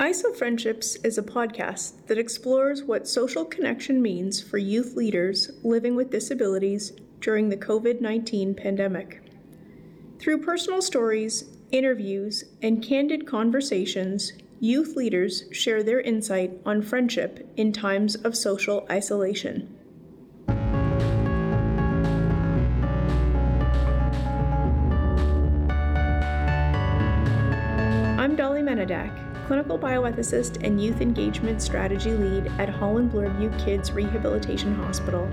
ISO Friendships is a podcast that explores what social connection means for youth leaders living with disabilities during the COVID 19 pandemic. Through personal stories, interviews, and candid conversations, youth leaders share their insight on friendship in times of social isolation. I'm Dolly Menna-Dack, clinical bioethicist and youth engagement strategy lead at Holland Bloorview Kids Rehabilitation Hospital.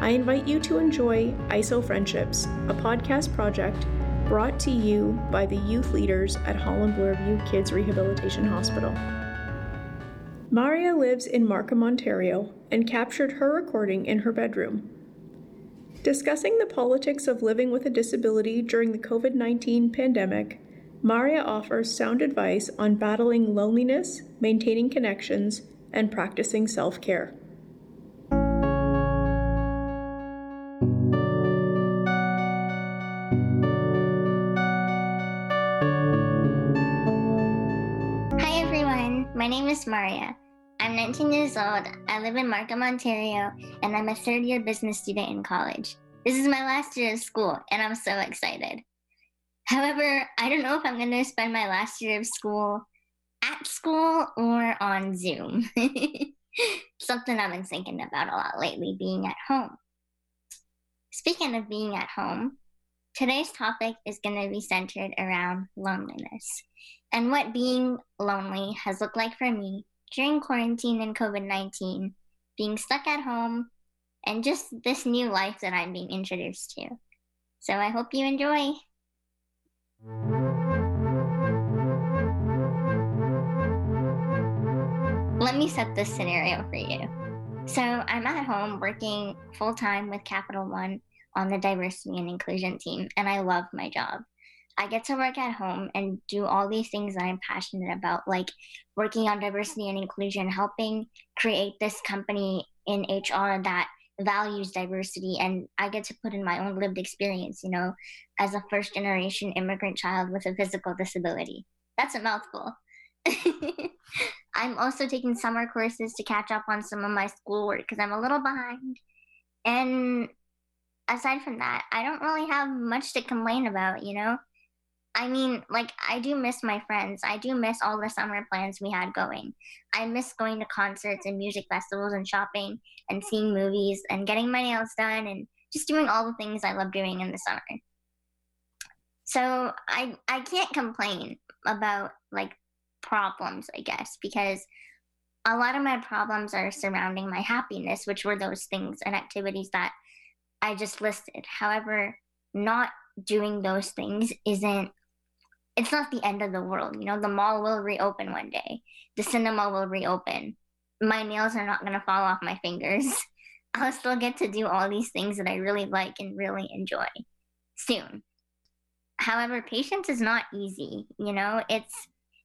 I invite you to enjoy ISO Friendships, a podcast project brought to you by the youth leaders at Holland Bloorview Kids Rehabilitation Hospital. Maria lives in Markham, Ontario, and captured her recording in her bedroom. Discussing the politics of living with a disability during the COVID 19 pandemic, Maria offers sound advice on battling loneliness, maintaining connections, and practicing self care. Hi everyone, my name is Maria. I'm 19 years old, I live in Markham, Ontario, and I'm a third year business student in college. This is my last year of school, and I'm so excited. However, I don't know if I'm going to spend my last year of school at school or on Zoom. Something I've been thinking about a lot lately being at home. Speaking of being at home, today's topic is going to be centered around loneliness and what being lonely has looked like for me during quarantine and COVID 19, being stuck at home, and just this new life that I'm being introduced to. So I hope you enjoy. Let me set this scenario for you. So I'm at home working full time with Capital One on the diversity and inclusion team, and I love my job. I get to work at home and do all these things that I'm passionate about, like working on diversity and inclusion, helping create this company in HR that values diversity. And I get to put in my own lived experience, you know, as a first generation immigrant child with a physical disability. That's a mouthful. I'm also taking summer courses to catch up on some of my schoolwork because I'm a little behind. And aside from that, I don't really have much to complain about, you know? I mean, like, I do miss my friends. I do miss all the summer plans we had going. I miss going to concerts and music festivals and shopping and seeing movies and getting my nails done and just doing all the things I love doing in the summer. So I I can't complain about like problems, I guess, because a lot of my problems are surrounding my happiness, which were those things and activities that I just listed. However, not doing those things isn't it's not the end of the world. You know, the mall will reopen one day. The cinema will reopen. My nails are not going to fall off my fingers. I'll still get to do all these things that I really like and really enjoy soon. However, patience is not easy. You know, it's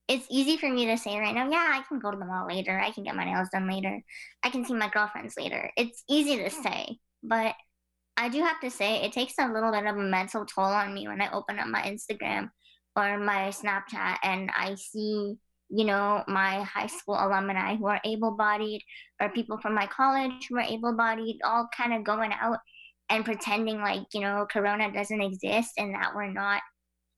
it's easy for me to say right now, yeah, I can go to the mall later. I can get my nails done later. I can see my girlfriends later. It's easy to say, but I do have to say it takes a little bit of a mental toll on me when I open up my Instagram or my Snapchat and I see, you know, my high school alumni who are able bodied or people from my college who are able bodied all kind of going out and pretending like, you know, Corona doesn't exist and that we're not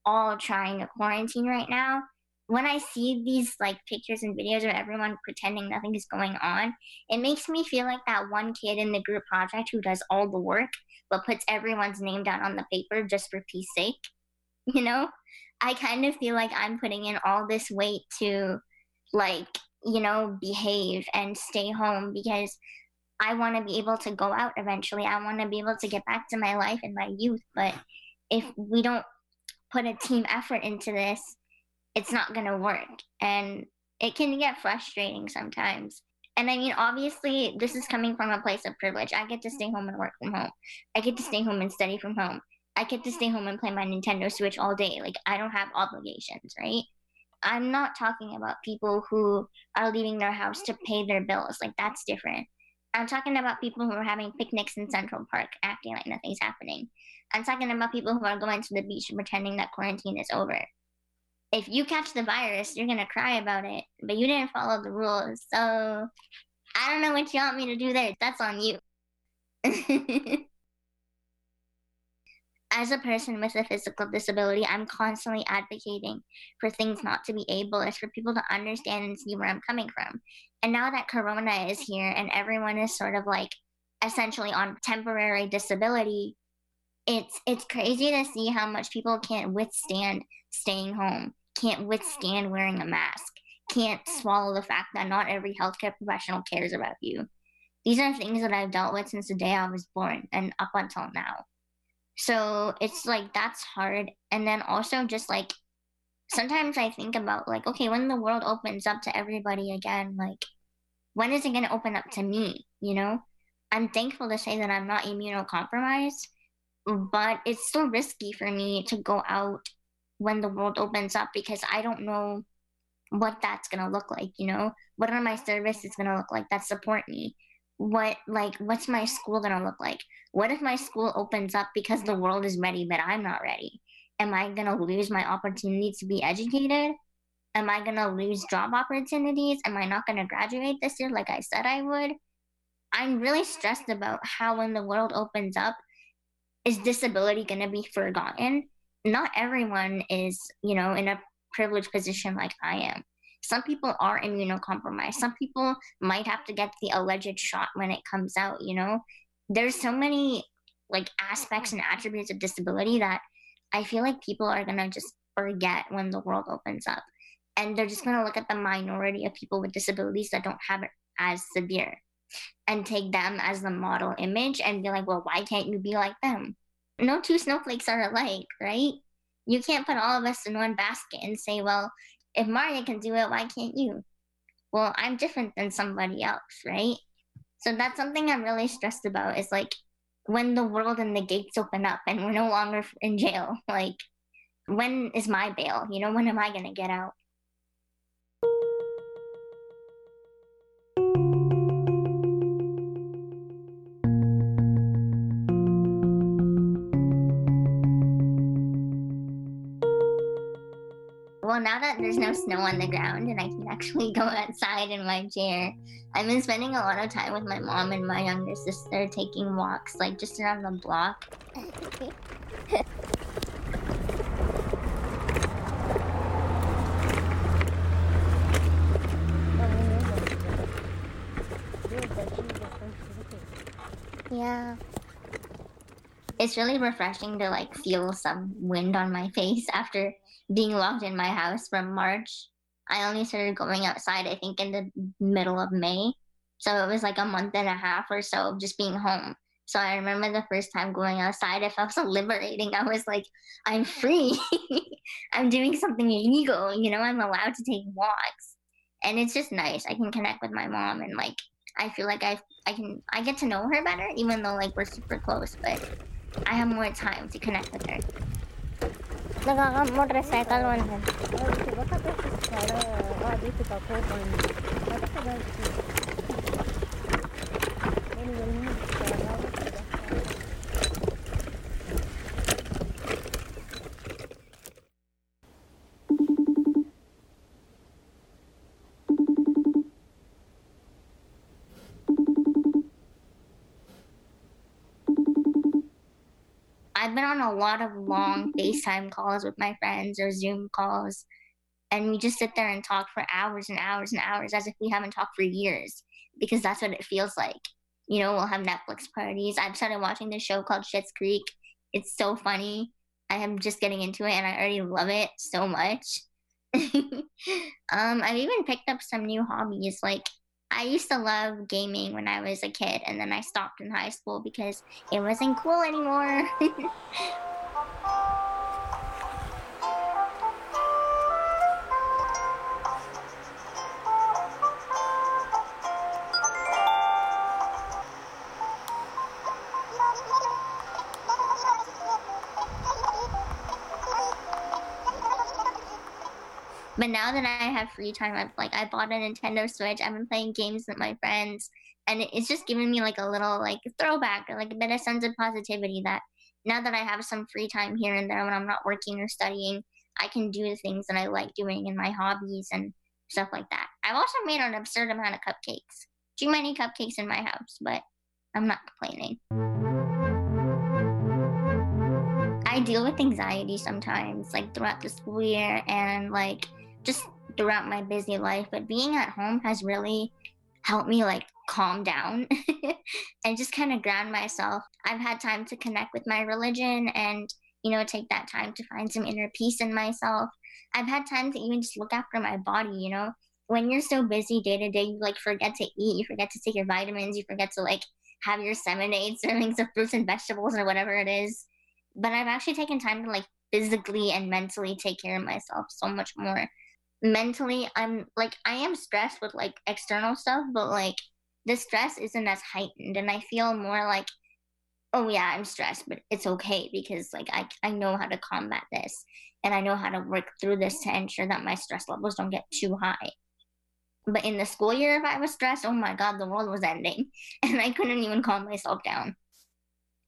all trying to quarantine right now. When I see these like pictures and videos of everyone pretending nothing is going on, it makes me feel like that one kid in the group project who does all the work but puts everyone's name down on the paper just for peace sake. You know? I kind of feel like I'm putting in all this weight to like, you know, behave and stay home because I want to be able to go out eventually. I want to be able to get back to my life and my youth. But if we don't put a team effort into this, it's not going to work. And it can get frustrating sometimes. And I mean, obviously, this is coming from a place of privilege. I get to stay home and work from home. I get to stay home and study from home. I get to stay home and play my Nintendo Switch all day. Like I don't have obligations, right? I'm not talking about people who are leaving their house to pay their bills. Like that's different. I'm talking about people who are having picnics in Central Park, acting like nothing's happening. I'm talking about people who are going to the beach pretending that quarantine is over. if you catch the virus, you're gonna cry about it, but you didn't follow the rules. So I don't know what you want me to do there. That's on you. As a person with a physical disability, I'm constantly advocating for things not to be ableist, for people to understand and see where I'm coming from. And now that Corona is here and everyone is sort of like essentially on temporary disability, it's it's crazy to see how much people can't withstand staying home, can't withstand wearing a mask, can't swallow the fact that not every healthcare professional cares about you. These are things that I've dealt with since the day I was born and up until now. So it's like that's hard. And then also just like sometimes I think about like, okay, when the world opens up to everybody again, like when is it gonna open up to me? You know? I'm thankful to say that I'm not immunocompromised, but it's still risky for me to go out when the world opens up because I don't know what that's gonna look like, you know? What are my services gonna look like that support me? What like what's my school gonna look like? What if my school opens up because the world is ready but I'm not ready? Am I gonna lose my opportunity to be educated? Am I gonna lose job opportunities? Am I not gonna graduate this year like I said I would? I'm really stressed about how when the world opens up, is disability gonna be forgotten? Not everyone is, you know, in a privileged position like I am. Some people are immunocompromised. Some people might have to get the alleged shot when it comes out, you know? There's so many like aspects and attributes of disability that I feel like people are going to just forget when the world opens up. And they're just going to look at the minority of people with disabilities that don't have it as severe and take them as the model image and be like, well, why can't you be like them? No two snowflakes are alike, right? You can't put all of us in one basket and say, well, if Maria can do it, why can't you? Well, I'm different than somebody else, right? So that's something I'm really stressed about is like when the world and the gates open up and we're no longer in jail, like when is my bail? You know, when am I going to get out? Now that there's no snow on the ground and I can actually go outside in my chair, I've been spending a lot of time with my mom and my younger sister taking walks, like just around the block. yeah. It's really refreshing to like feel some wind on my face after being locked in my house from March. I only started going outside, I think, in the middle of May. So it was like a month and a half or so of just being home. So I remember the first time going outside, it felt so liberating. I was like, I'm free. I'm doing something illegal. You know, I'm allowed to take walks. And it's just nice. I can connect with my mom and like I feel like I I can I get to know her better, even though like we're super close, but I have more time to connect with her. लगागा motorcycle one है। और I've been on a lot of long FaceTime calls with my friends or Zoom calls, and we just sit there and talk for hours and hours and hours as if we haven't talked for years because that's what it feels like. You know, we'll have Netflix parties. I've started watching this show called Schitt's Creek. It's so funny. I am just getting into it and I already love it so much. um, I've even picked up some new hobbies like I used to love gaming when I was a kid, and then I stopped in high school because it wasn't cool anymore. now that I have free time, I've like I bought a Nintendo Switch. I've been playing games with my friends, and it's just giving me like a little like throwback like a bit of sense of positivity that now that I have some free time here and there when I'm not working or studying, I can do the things that I like doing in my hobbies and stuff like that. I've also made an absurd amount of cupcakes. Too many cupcakes in my house, but I'm not complaining. I deal with anxiety sometimes, like throughout the school year and like just throughout my busy life. But being at home has really helped me like calm down and just kind of ground myself. I've had time to connect with my religion and, you know, take that time to find some inner peace in myself. I've had time to even just look after my body, you know. When you're so busy day to day, you like forget to eat, you forget to take your vitamins, you forget to like have your eight servings of fruits and vegetables or whatever it is. But I've actually taken time to like physically and mentally take care of myself so much more. Mentally, I'm like I am stressed with like external stuff, but like the stress isn't as heightened and I feel more like oh yeah, I'm stressed, but it's okay because like I I know how to combat this and I know how to work through this to ensure that my stress levels don't get too high. But in the school year, if I was stressed, oh my God, the world was ending and I couldn't even calm myself down.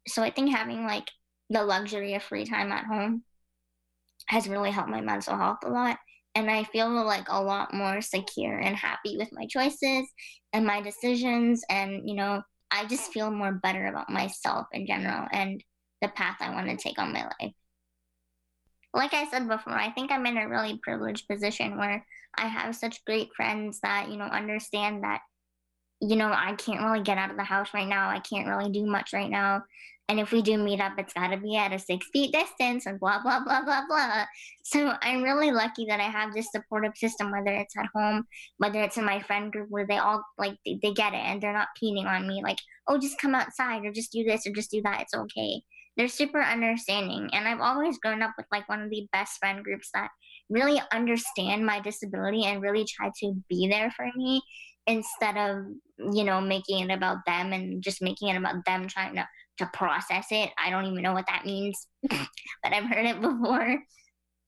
So I think having like the luxury of free time at home has really helped my mental health a lot. And I feel like a lot more secure and happy with my choices and my decisions. And, you know, I just feel more better about myself in general and the path I want to take on my life like I said before, I think I'm in a really privileged position where I have such great friends that, you know, understand that, you know, I can't really get out of the house right now. I can't really do much right now. And if we do meet up, it's got to be at a six feet distance and blah, blah, blah, blah, blah. So I'm really lucky that I have this supportive system, whether it's at home, whether it's in my friend group where they all like, they, they get it and they're not peeing on me, like, oh, just come outside or just do this or just do that. It's okay they're super understanding. And I've always grown up with like one of the best friend groups that really understand my disability and really try to be there for me instead of, you know, making it about them and just making it about them trying to, to process it. I don't even know what that means, but I've heard it before.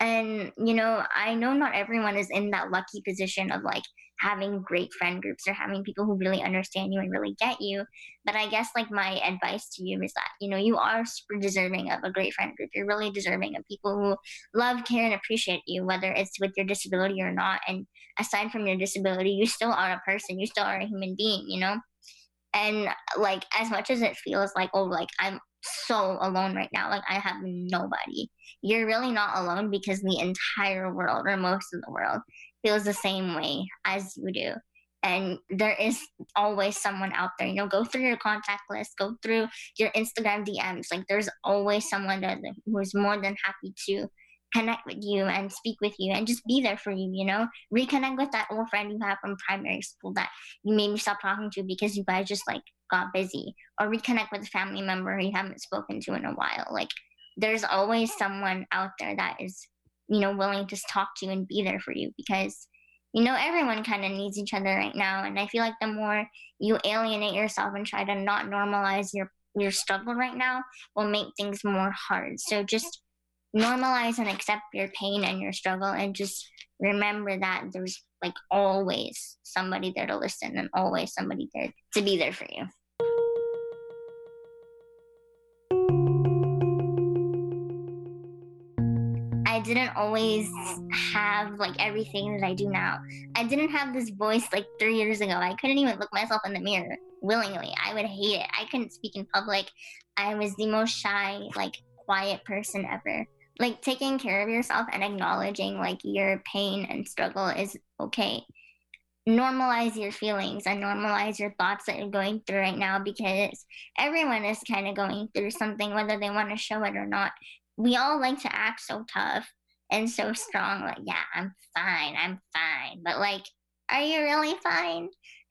And, you know, I know not everyone is in that lucky position of like having great friend groups or having people who really understand you and really get you. But I guess like my advice to you is that, you know, you are super deserving of a great friend group. You're really deserving of people who love, care, and appreciate you, whether it's with your disability or not. And aside from your disability, you still are a person. You still are a human being, you know? And like as much as it feels like, oh, like I'm so alone right now. Like I have nobody. You're really not alone because the entire world or most of the world feels the same way as you do. And there is always someone out there. You know, go through your contact list, go through your Instagram DMs. Like, there's always someone that who is more than happy to connect with you and speak with you and just be there for you, you know? Reconnect with that old friend you have from primary school that you maybe stopped talking to because you guys just like got busy. Or reconnect with a family member you haven't spoken to in a while. Like there's always someone out there that is you know, willing to talk to you and be there for you because, you know, everyone kind of needs each other right now. And I feel like the more you alienate yourself and try to not normalize your your struggle right now will make things more hard. So just normalize and accept your pain and your struggle and just remember that there's like always somebody there to listen and always somebody there to be there for you. I didn't always have like everything that I do now. I didn't have this voice like three years ago. I couldn't even look myself in the mirror willingly. I would hate it. I couldn't speak in public. I was the most shy, like quiet person ever. Like taking care of yourself and acknowledging like your pain and struggle is okay. Normalize your feelings and normalize your thoughts that you're going through right now because everyone is kind of going through something, whether they want to show it or not. We all like to act so tough and so strong like yeah i'm fine i'm fine. But like are you really fine?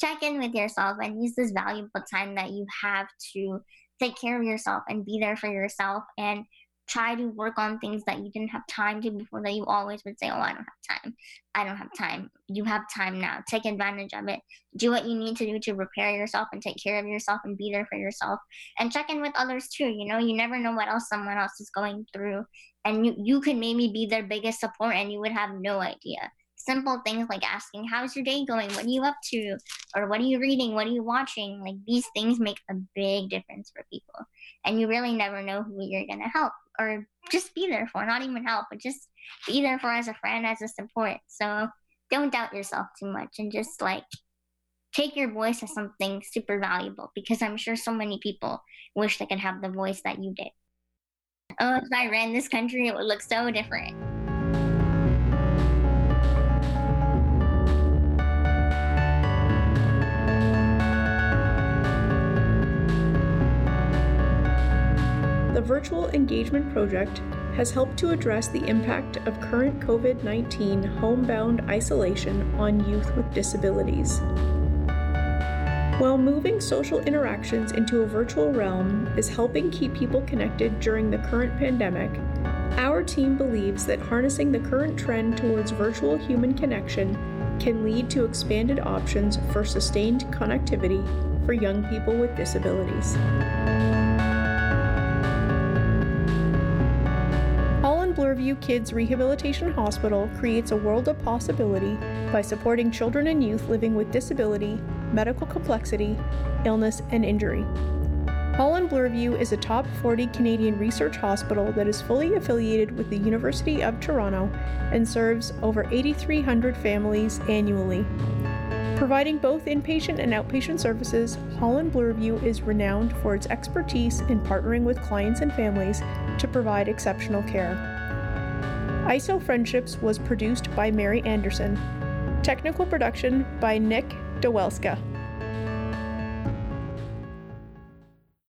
Check in with yourself and use this valuable time that you have to take care of yourself and be there for yourself and try to work on things that you didn't have time to before that you always would say, Oh, I don't have time. I don't have time. You have time now. Take advantage of it. Do what you need to do to repair yourself and take care of yourself and be there for yourself. And check in with others too. You know, you never know what else someone else is going through. And you, you could maybe be their biggest support and you would have no idea simple things like asking, How's your day going? What are you up to? Or what are you reading? What are you watching? Like these things make a big difference for people. And you really never know who you're going to help. Or just be there for, not even help, but just be there for as a friend, as a support. So don't doubt yourself too much and just like take your voice as something super valuable because I'm sure so many people wish they could have the voice that you did. Oh, if I ran this country, it would look so different. Virtual Engagement Project has helped to address the impact of current COVID 19 homebound isolation on youth with disabilities. While moving social interactions into a virtual realm is helping keep people connected during the current pandemic, our team believes that harnessing the current trend towards virtual human connection can lead to expanded options for sustained connectivity for young people with disabilities. Kids Rehabilitation Hospital creates a world of possibility by supporting children and youth living with disability, medical complexity, illness, and injury. Holland Bloorview is a top 40 Canadian research hospital that is fully affiliated with the University of Toronto and serves over 8,300 families annually. Providing both inpatient and outpatient services, Holland Bloorview is renowned for its expertise in partnering with clients and families to provide exceptional care. ISO Friendships was produced by Mary Anderson. Technical production by Nick Dowelska.